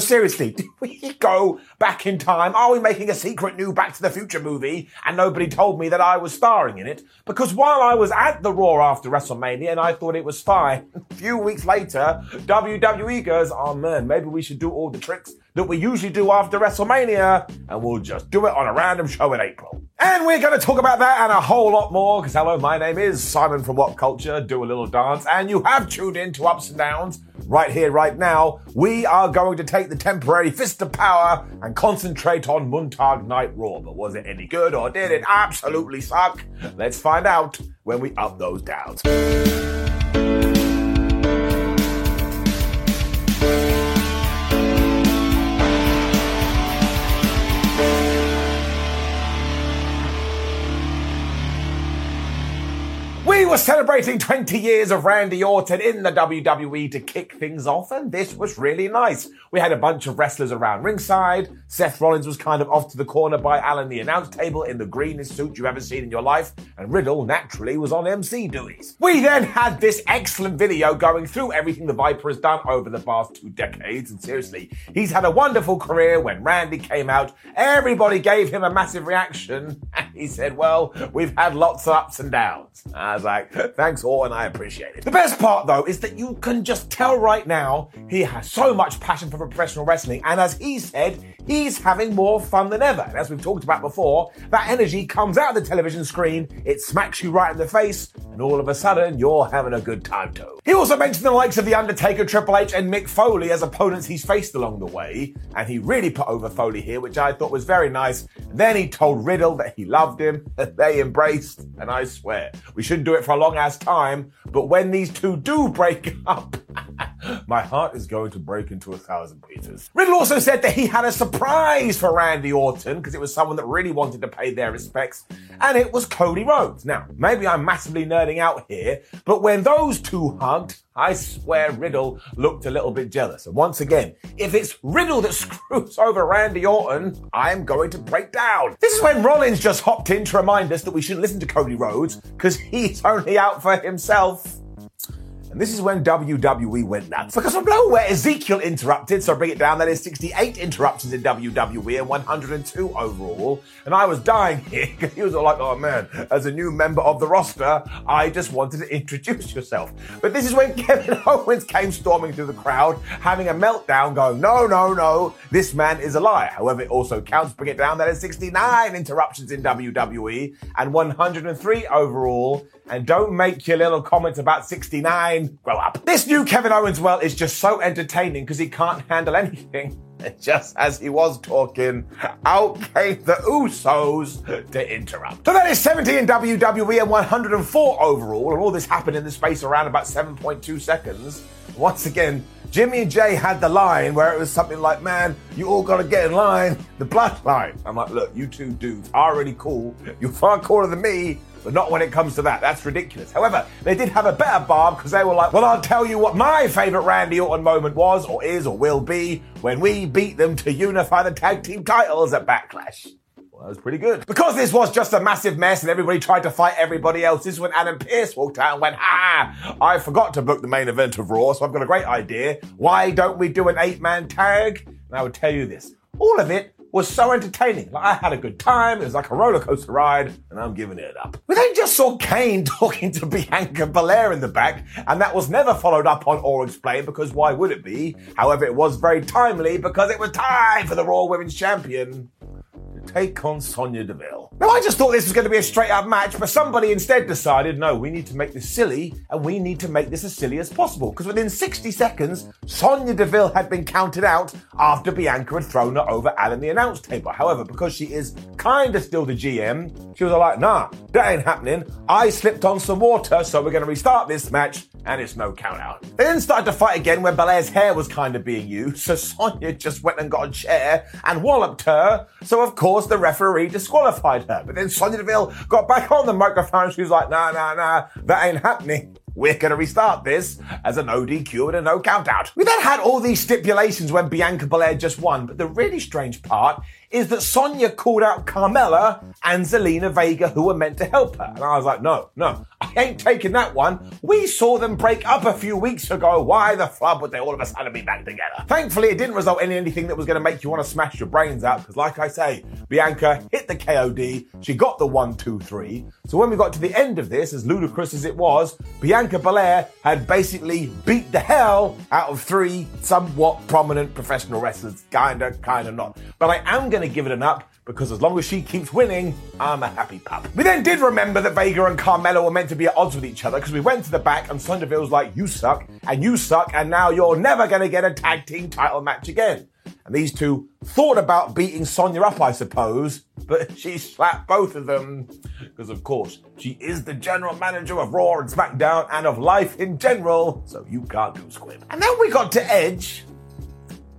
But seriously, did we go back in time? Are we making a secret new Back to the Future movie and nobody told me that I was starring in it? Because while I was at the Raw after WrestleMania and I thought it was fine, a few weeks later, WWE goes, oh man, maybe we should do all the tricks that we usually do after WrestleMania and we'll just do it on a random show in April. And we're going to talk about that and a whole lot more because hello, my name is Simon from What Culture, do a little dance, and you have tuned in to Ups and Downs right here, right now. We are going to take the temporary fist of power and concentrate on Monday Night Raw. But was it any good or did it absolutely suck? Let's find out when we up those downs. Were celebrating 20 years of Randy Orton in the WWE to kick things off, and this was really nice. We had a bunch of wrestlers around ringside. Seth Rollins was kind of off to the corner by Alan the announce table in the greenest suit you've ever seen in your life, and Riddle naturally was on MC duties. We then had this excellent video going through everything the Viper has done over the past two decades, and seriously, he's had a wonderful career. When Randy came out, everybody gave him a massive reaction, and he said, Well, we've had lots of ups and downs. I was like, Thanks, Orton, I appreciate it. The best part, though, is that you can just tell right now he has so much passion for professional wrestling, and as he said, he's having more fun than ever. And as we've talked about before, that energy comes out of the television screen, it smacks you right in the face, and all of a sudden, you're having a good time too. He also mentioned the likes of The Undertaker, Triple H, and Mick Foley as opponents he's faced along the way, and he really put over Foley here, which I thought was very nice. And then he told Riddle that he loved him, that they embraced, and I swear, we shouldn't do it for a long ass time, but when these two do break up, my heart is going to break into a thousand pieces. Riddle also said that he had a surprise for Randy Orton because it was someone that really wanted to pay their respects, and it was Cody Rhodes. Now, maybe I'm massively nerding out here, but when those two hugged, I swear Riddle looked a little bit jealous. And once again, if it's Riddle that screws over Randy Orton, I'm going to break down. This is when Rollins just hopped in to remind us that we shouldn't listen to Cody Rhodes because he's only out for himself. And this is when WWE went nuts. Because from below where Ezekiel interrupted, so bring it down, that is 68 interruptions in WWE and 102 overall. And I was dying here because he was all like, oh man, as a new member of the roster, I just wanted to introduce yourself. But this is when Kevin Owens came storming through the crowd, having a meltdown, going, no, no, no, this man is a liar. However, it also counts, bring it down, that is 69 interruptions in WWE and 103 overall. And don't make your little comments about 69 grow up. This new Kevin Owens, well, is just so entertaining because he can't handle anything. Just as he was talking, out came the Usos to interrupt. So that is 70 in WWE and 104 overall, and all this happened in the space around about 7.2 seconds. Once again, Jimmy and Jay had the line where it was something like, man, you all gotta get in line, the bloodline. I'm like, look, you two dudes are really cool. You're far cooler than me, but not when it comes to that. That's ridiculous. However, they did have a better barb because they were like, well, I'll tell you what my favourite Randy Orton moment was, or is, or will be, when we beat them to unify the tag team titles at Backlash. Well, that was pretty good. Because this was just a massive mess and everybody tried to fight everybody else, this is when Adam Pearce walked out and went, ha! I forgot to book the main event of Raw, so I've got a great idea. Why don't we do an eight man tag? And I would tell you this all of it was so entertaining. Like I had a good time. It was like a roller coaster ride, and I'm giving it up. We then just saw Kane talking to Bianca Belair in the back, and that was never followed up on or explained because why would it be? However, it was very timely because it was time for the Raw Women's Champion take on Sonya Deville. Now, I just thought this was going to be a straight up match, but somebody instead decided, no, we need to make this silly, and we need to make this as silly as possible. Because within 60 seconds, Sonya Deville had been counted out after Bianca had thrown her over Alan the announce table. However, because she is kind of still the GM, she was like, nah, that ain't happening. I slipped on some water, so we're going to restart this match, and it's no count out. They then started to fight again when Belair's hair was kind of being used, so Sonya just went and got a chair and walloped her. So, of course, the referee disqualified her. But then Sonya Deville got back on the microphone. She was like, nah, nah, nah, that ain't happening. We're going to restart this as a no DQ and a no count out. We then had all these stipulations when Bianca Belair just won, but the really strange part is that Sonya called out Carmella and Zelina Vega who were meant to help her. And I was like, no, no, ain't taking that one. We saw them break up a few weeks ago. Why the fuck would they all of a sudden be back together? Thankfully, it didn't result in anything that was going to make you want to smash your brains out. Because like I say, Bianca hit the KOD. She got the one, two, three. So when we got to the end of this, as ludicrous as it was, Bianca Belair had basically beat the hell out of three somewhat prominent professional wrestlers. Kinda, kinda not. But I am going to give it an up because as long as she keeps winning, I'm a happy pup. We then did remember that Vega and Carmella were meant to be at odds with each other because we went to the back and Sonya like, you suck, and you suck, and now you're never going to get a tag team title match again. And these two thought about beating Sonya up, I suppose, but she slapped both of them. Because, of course, she is the general manager of Raw and SmackDown and of life in general, so you can't do squib. And then we got to Edge,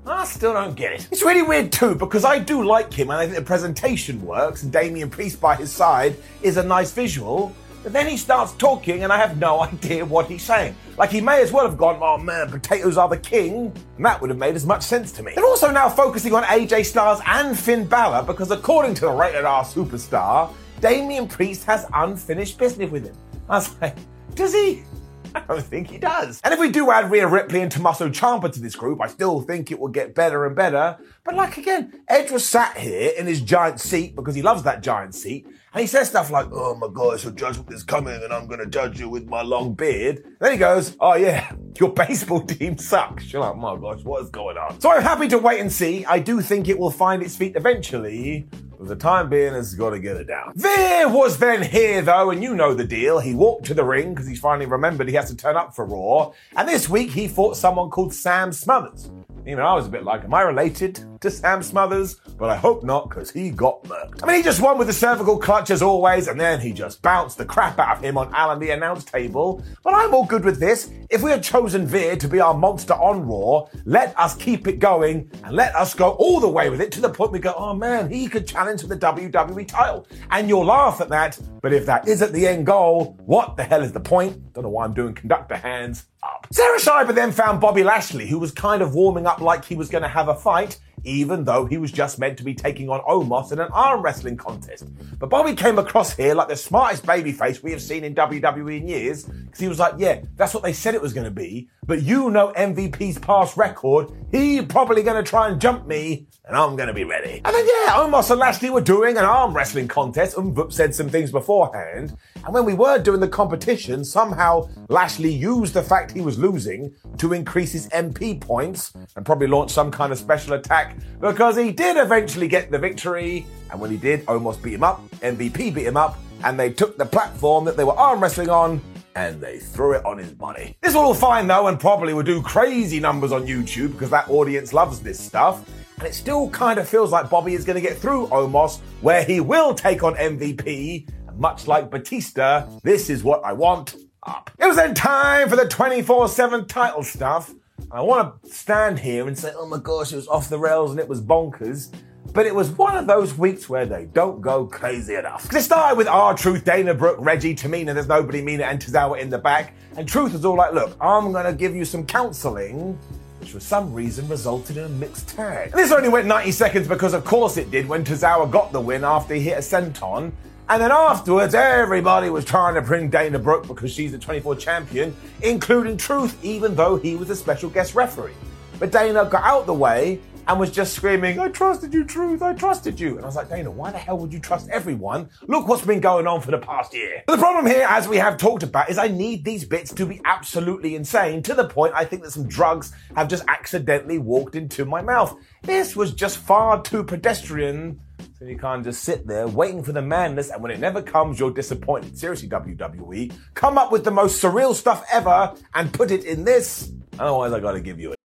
I still don't get it. It's really weird too because I do like him and I think the presentation works and Damian Priest by his side is a nice visual. But then he starts talking and I have no idea what he's saying. Like he may as well have gone, oh man, potatoes are the king. And that would have made as much sense to me. They're also now focusing on AJ Styles and Finn Balor because according to the rated R superstar, Damian Priest has unfinished business with him. I was like, does he? I don't think he does. And if we do add Rhea Ripley and Tommaso Ciampa to this group, I still think it will get better and better. But like again, Edge was sat here in his giant seat because he loves that giant seat. And he says stuff like, oh my gosh, your judgment is coming and I'm going to judge you with my long beard. And then he goes, oh yeah, your baseball team sucks. You're like, my gosh, what is going on? So I'm happy to wait and see. I do think it will find its feet eventually. For the time being, it's got to get it down. There was then here, though, and you know the deal. He walked to the ring because he's finally remembered he has to turn up for Raw. And this week, he fought someone called Sam Smothers. Even I was a bit like, am I related to Sam Smothers? But I hope not, because he got murked. I mean, he just won with the cervical clutch as always, and then he just bounced the crap out of him on Alan the announce table. But I'm all good with this. If we had chosen Veer to be our monster on Raw, let us keep it going and let us go all the way with it to the point we go, oh man, he could challenge for the WWE title. And you'll laugh at that, but if that isn't the end goal, what the hell is the point? Don't know why I'm doing conductor hands up. Sarah Schreiber then found Bobby Lashley, who was kind of warming up like he was going to have a fight, even though he was just meant to be taking on Omos in an arm wrestling contest. But Bobby came across here like the smartest babyface we have seen in WWE in years, because he was like, yeah, that's what they said it was going to be, but you know MVP's past record, he probably going to try and jump me, and I'm going to be ready. And then, yeah, Omos and Lashley were doing an arm wrestling contest, and said some things beforehand, and when we were doing the competition, somehow Lashley used the fact he was losing to increase his MP points and probably launch some kind of special attack because he did eventually get the victory. And when he did, Omos beat him up, MVP beat him up, and they took the platform that they were arm wrestling on and they threw it on his body. This will all fine though, and probably will do crazy numbers on YouTube because that audience loves this stuff. And it still kind of feels like Bobby is going to get through Omos, where he will take on MVP much like Batista, this is what I want up. It was then time for the 24 7 title stuff. I want to stand here and say, oh my gosh, it was off the rails and it was bonkers. But it was one of those weeks where they don't go crazy enough. It started with ah, R-Truth, Dana Brooke, Reggie, Tamina, there's nobody Mina and Tozawa in the back. And Truth was all like, look, I'm gonna give you some counseling which for some reason resulted in a mixed tag. And this only went 90 seconds because of course it did when Tozawa got the win after he hit a senton. And then afterwards, everybody was trying to bring Dana Brooke because she's the 24 champion, including Truth, even though he was a special guest referee. But Dana got out the way, and was just screaming, I trusted you, Truth, I trusted you. And I was like, Dana, why the hell would you trust everyone? Look what's been going on for the past year. But the problem here, as we have talked about, is I need these bits to be absolutely insane to the point I think that some drugs have just accidentally walked into my mouth. This was just far too pedestrian. So you can't just sit there waiting for the madness, and when it never comes, you're disappointed. Seriously, WWE, come up with the most surreal stuff ever and put it in this. Otherwise, I gotta give you it.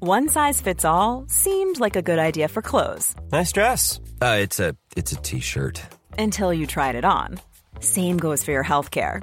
One size fits all seemed like a good idea for clothes. Nice dress. Uh, it's a it's a t-shirt. Until you tried it on. Same goes for your healthcare.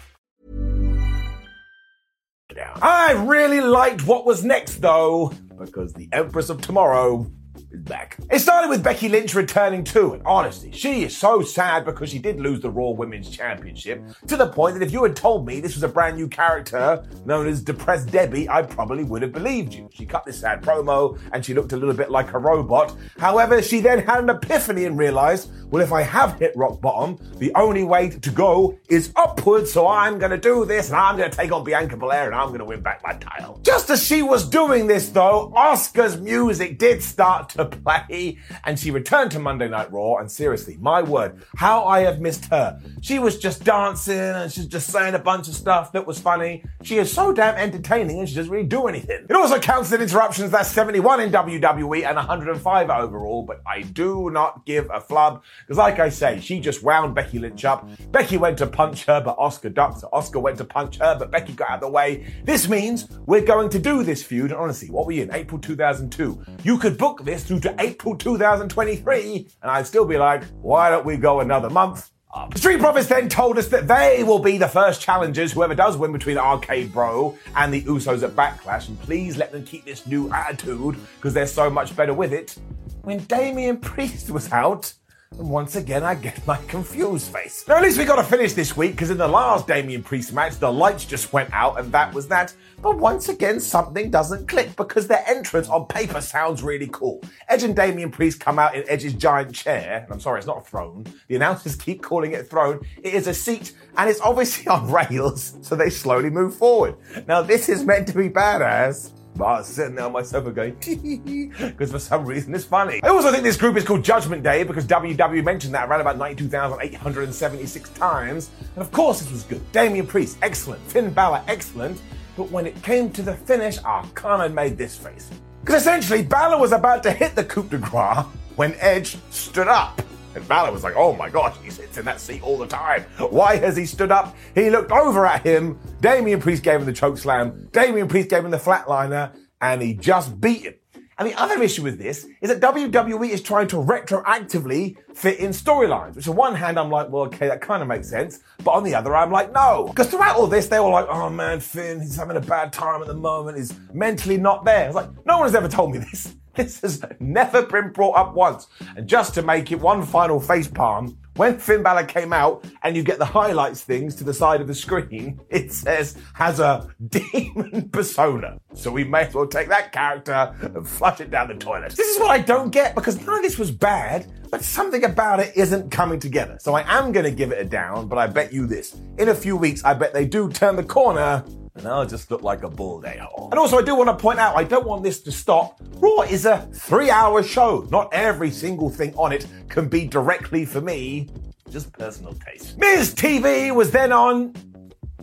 I really liked what was next, though, because the Empress of Tomorrow back. It started with Becky Lynch returning too, and honestly, she is so sad because she did lose the Raw Women's Championship, to the point that if you had told me this was a brand new character known as Depressed Debbie, I probably would have believed you. She cut this sad promo, and she looked a little bit like a robot. However, she then had an epiphany and realized, well, if I have hit rock bottom, the only way to go is upwards, so I'm gonna do this, and I'm gonna take on Bianca Belair, and I'm gonna win back my title. Just as she was doing this, though, Asuka's music did start to play, and she returned to Monday Night Raw. And seriously, my word, how I have missed her. She was just dancing and she's just saying a bunch of stuff that was funny. She is so damn entertaining and she doesn't really do anything. It also counts in interruptions. That's 71 in WWE and 105 overall, but I do not give a flub because, like I say, she just wound Becky Lynch up. Becky went to punch her, but Asuka ducked. Asuka went to punch her, but Becky got out of the way. This means we're going to do this feud. And honestly, what were we in? April 2002. You could book this through to April 2023, and I'd still be like, why don't we go another month? up? The Street Profits then told us that they will be the first challengers, whoever does win between RK Bro and the Usos at Backlash, and please let them keep this new attitude because they're so much better with it. When Damian Priest was out, and once again, I get my confused face. Now, at least we got to finish this week because in the last Damian Priest match, the lights just went out and that was that. But once again, something doesn't click because their entrance on paper sounds really cool. Edge and Damian Priest come out in Edge's giant chair. And I'm sorry, it's not a throne. The announcers keep calling it a throne. It is a seat and it's obviously on rails, so they slowly move forward. Now, this is meant to be badass. I was sitting there on my sofa going, because for some reason it's funny. I also think this group is called Judgment Day because WW mentioned that around about 92,876 times. And of course, this was good. Damian Priest, excellent. Finn Balor, excellent. But when it came to the finish, ah, kind of made this face. Because essentially, Balor was about to hit the coup de grace when Edge stood up. And Balor was like, oh my gosh, he sits in that seat all the time. Why has he stood up? He looked over at him. Damian Priest gave him the choke slam. Damian Priest gave him the flatliner, and he just beat him. And the other issue with this is that WWE is trying to retroactively fit in storylines, which on one hand I'm like, well, okay, that kind of makes sense. But on the other, I'm like, no. Because throughout all this, they were like, oh man, Finn, he's having a bad time at the moment. He's mentally not there. It's like, no one has ever told me this. This has never been brought up once. And just to make it one final face palm, when Finn Balor came out and you get the highlights things to the side of the screen, it says has a demon persona. So we may as well take that character and flush it down the toilet. This is what I don't get because none of this was bad, but something about it isn't coming together. So I am going to give it a down, but I bet you this. In a few weeks, I bet they do turn the corner and I'll just look like a bald a-hole. And also, I do want to point out, I don't want this to stop. Raw is a three-hour show. Not every single thing on it can be directly for me. Just personal taste. Miz TV was then on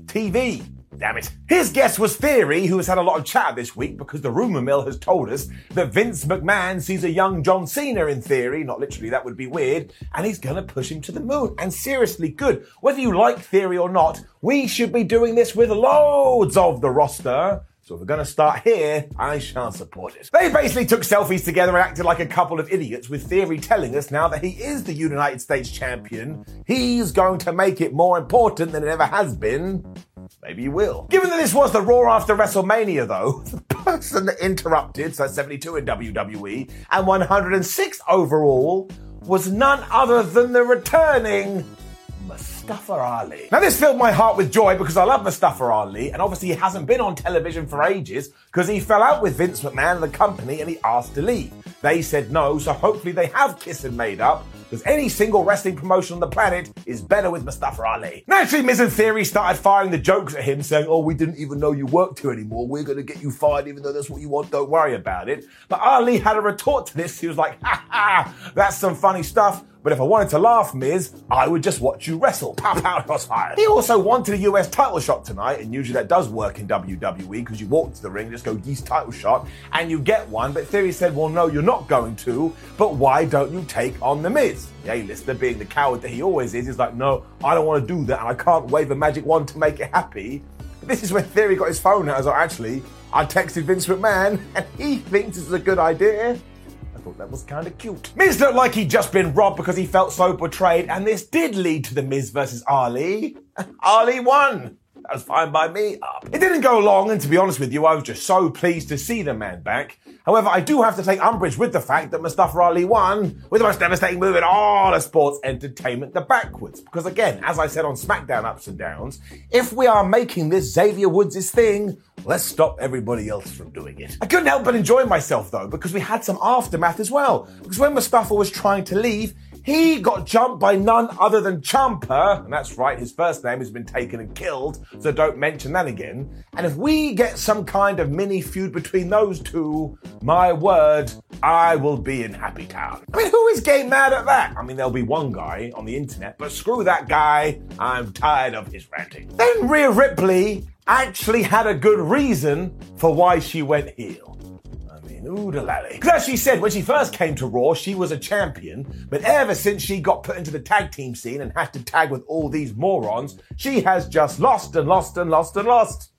TV. Damn it. His guess was Theory, who has had a lot of chat this week because the rumor mill has told us that Vince McMahon sees a young John Cena in Theory. Not literally, that would be weird. And he's gonna push him to the moon. And seriously, good. Whether you like Theory or not, we should be doing this with loads of the roster. So if we're going to start here, I shall support it. They basically took selfies together and acted like a couple of idiots with Theory telling us now that he is the United States champion, he's going to make it more important than it ever has been. Maybe you will. Given that this was the Raw after WrestleMania, though, the person that interrupted, so 72 in WWE, and 106 overall, was none other than the returning Mustafa Ali. Now, this filled my heart with joy because I love Mustafa Ali, and obviously he hasn't been on television for ages because he fell out with Vince McMahon and the company and he asked to leave. They said no, so hopefully they have kissed and made up because any single wrestling promotion on the planet is better with Mustafa Ali. Naturally, Miz and Theory started firing the jokes at him, saying, Oh, we didn't even know you worked here anymore. We're going to get you fired, even though that's what you want. Don't worry about it. But Ali had a retort to this. He was like, Ha ha, that's some funny stuff. But if I wanted to laugh, Miz, I would just watch you wrestle. Pow pow, fired. He also wanted a US title shot tonight, and usually that does work in WWE because you walk to the ring, just go yeast title shot, and you get one. But Theory said, well, no, you're not going to. But why don't you take on the Miz? The A-lister, being the coward that he always is, is like, no, I don't want to do that, and I can't wave a magic wand to make it happy. This is when Theory got his phone out. I was like, actually, I texted Vince McMahon, and he thinks this is a good idea. Thought that was kind of cute. Miz looked like he'd just been robbed because he felt so betrayed, and this did lead to the Miz versus Ali. Ali won. That was fine by me. Up. It didn't go long, and to be honest with you, I was just so pleased to see the man back. However, I do have to take umbrage with the fact that Mustafa Ali won with the most devastating move in all of sports entertainment, the backwards. Because again, as I said on SmackDown Ups and Downs, if we are making this Xavier Woods' thing, let's stop everybody else from doing it. I couldn't help but enjoy myself though, because we had some aftermath as well. Because when Mustafa was trying to leave, he got jumped by none other than Ciampa, and that's right, his first name has been taken and killed, so don't mention that again. And if we get some kind of mini feud between those two, my word, I will be in Happy Town. I mean, who is getting mad at that? I mean, there'll be one guy on the internet, but screw that guy, I'm tired of his ranting. Then Rhea Ripley actually had a good reason for why she went heel. Oodalally. Because as she said, when she first came to Raw, she was a champion, but ever since she got put into the tag team scene and had to tag with all these morons, she has just lost and lost and lost and lost.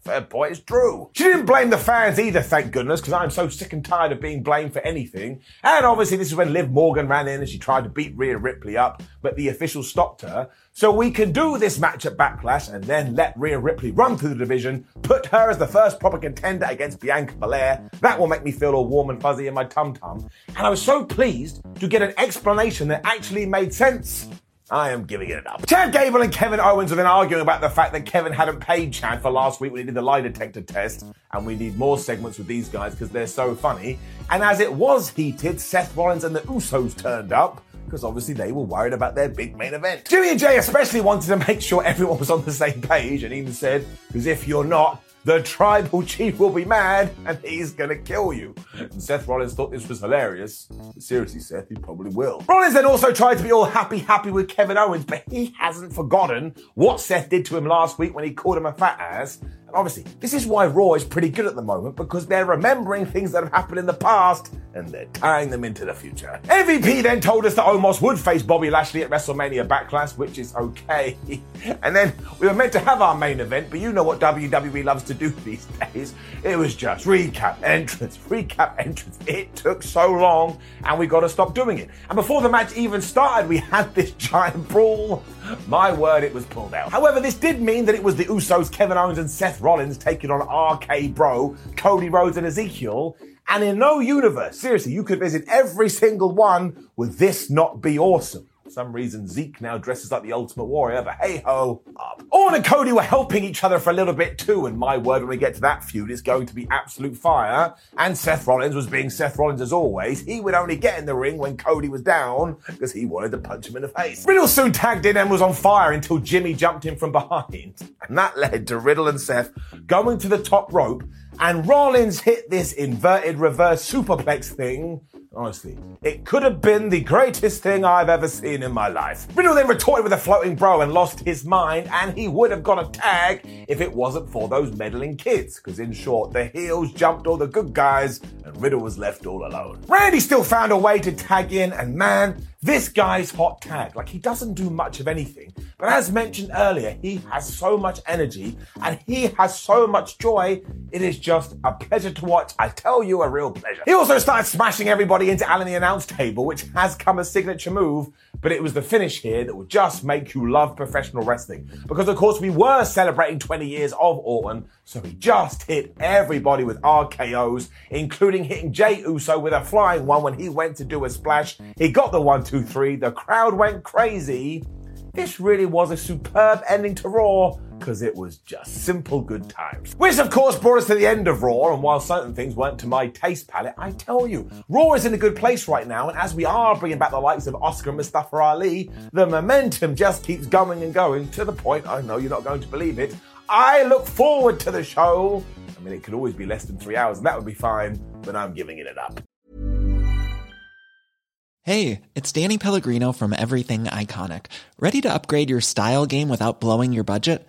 Fair point, it's true. She didn't blame the fans either, thank goodness, because I'm so sick and tired of being blamed for anything. And obviously, this is when Liv Morgan ran in and she tried to beat Rhea Ripley up, but the official stopped her. So we can do this match at Backlash and then let Rhea Ripley run through the division, put her as the first proper contender against Bianca Belair. That will make me feel all warm and fuzzy in my tum tum. And I was so pleased to get an explanation that actually made sense. I am giving it up. Chad Gable and Kevin Owens have been arguing about the fact that Kevin hadn't paid Chad for last week when he did the lie detector test, and we need more segments with these guys because they're so funny. And as it was heated, Seth Rollins and the Usos turned up because obviously they were worried about their big main event. Jimmy and Jay especially wanted to make sure everyone was on the same page and even said, because if you're not, the tribal chief will be mad and he's gonna kill you. And Seth Rollins thought this was hilarious. But seriously, Seth, he probably will. Rollins then also tried to be all happy, happy with Kevin Owens, but he hasn't forgotten what Seth did to him last week when he called him a fat ass. And obviously, this is why Raw is pretty good at the moment because they're remembering things that have happened in the past and they're tying them into the future. MVP then told us that Omos would face Bobby Lashley at WrestleMania Backlash, which is okay. and then we were meant to have our main event, but you know what WWE loves to do these days. It was just recap entrance, recap entrance. It took so long and we got to stop doing it. And before the match even started, we had this giant brawl. My word, it was pulled out. However, this did mean that it was the Usos, Kevin Owens, and Seth Rollins taking on RK Bro, Cody Rhodes, and Ezekiel. And in no universe, seriously, you could visit every single one, would this not be awesome? For some reason, Zeke now dresses like the Ultimate Warrior, but hey ho, up. Orton and Cody were helping each other for a little bit too, and my word, when we get to that feud, it's going to be absolute fire. And Seth Rollins was being Seth Rollins as always. He would only get in the ring when Cody was down because he wanted to punch him in the face. Riddle soon tagged in and was on fire until Jimmy jumped in from behind. And that led to Riddle and Seth going to the top rope and Rollins hit this inverted reverse superplex thing. Honestly, it could have been the greatest thing I've ever seen in my life. Riddle then retorted with a floating bro and lost his mind, and he would have got a tag if it wasn't for those meddling kids. Because in short, the heels jumped all the good guys, and Riddle was left all alone. Randy still found a way to tag in, and man, this guy's hot tag. Like, he doesn't do much of anything. But as mentioned earlier, he has so much energy and he has so much joy. It is just a pleasure to watch. I tell you, a real pleasure. He also started smashing everybody into Alan the announce table, which has come a signature move. But it was the finish here that would just make you love professional wrestling. Because of course we were celebrating 20 years of Orton, so he just hit everybody with RKO's, including hitting Jay Uso with a flying one when he went to do a splash. He got the one, two, three. The crowd went crazy. This really was a superb ending to Raw because it was just simple good times. Which, of course, brought us to the end of Raw, and while certain things weren't to my taste palette, I tell you, Raw is in a good place right now, and as we are bringing back the likes of Asuka and Mustafa Ali, the momentum just keeps going and going to the point, I know you're not going to believe it, I look forward to the show. I mean, it could always be less than three hours, and that would be fine, but I'm giving it up. Hey, it's Danny Pellegrino from Everything Iconic. Ready to upgrade your style game without blowing your budget?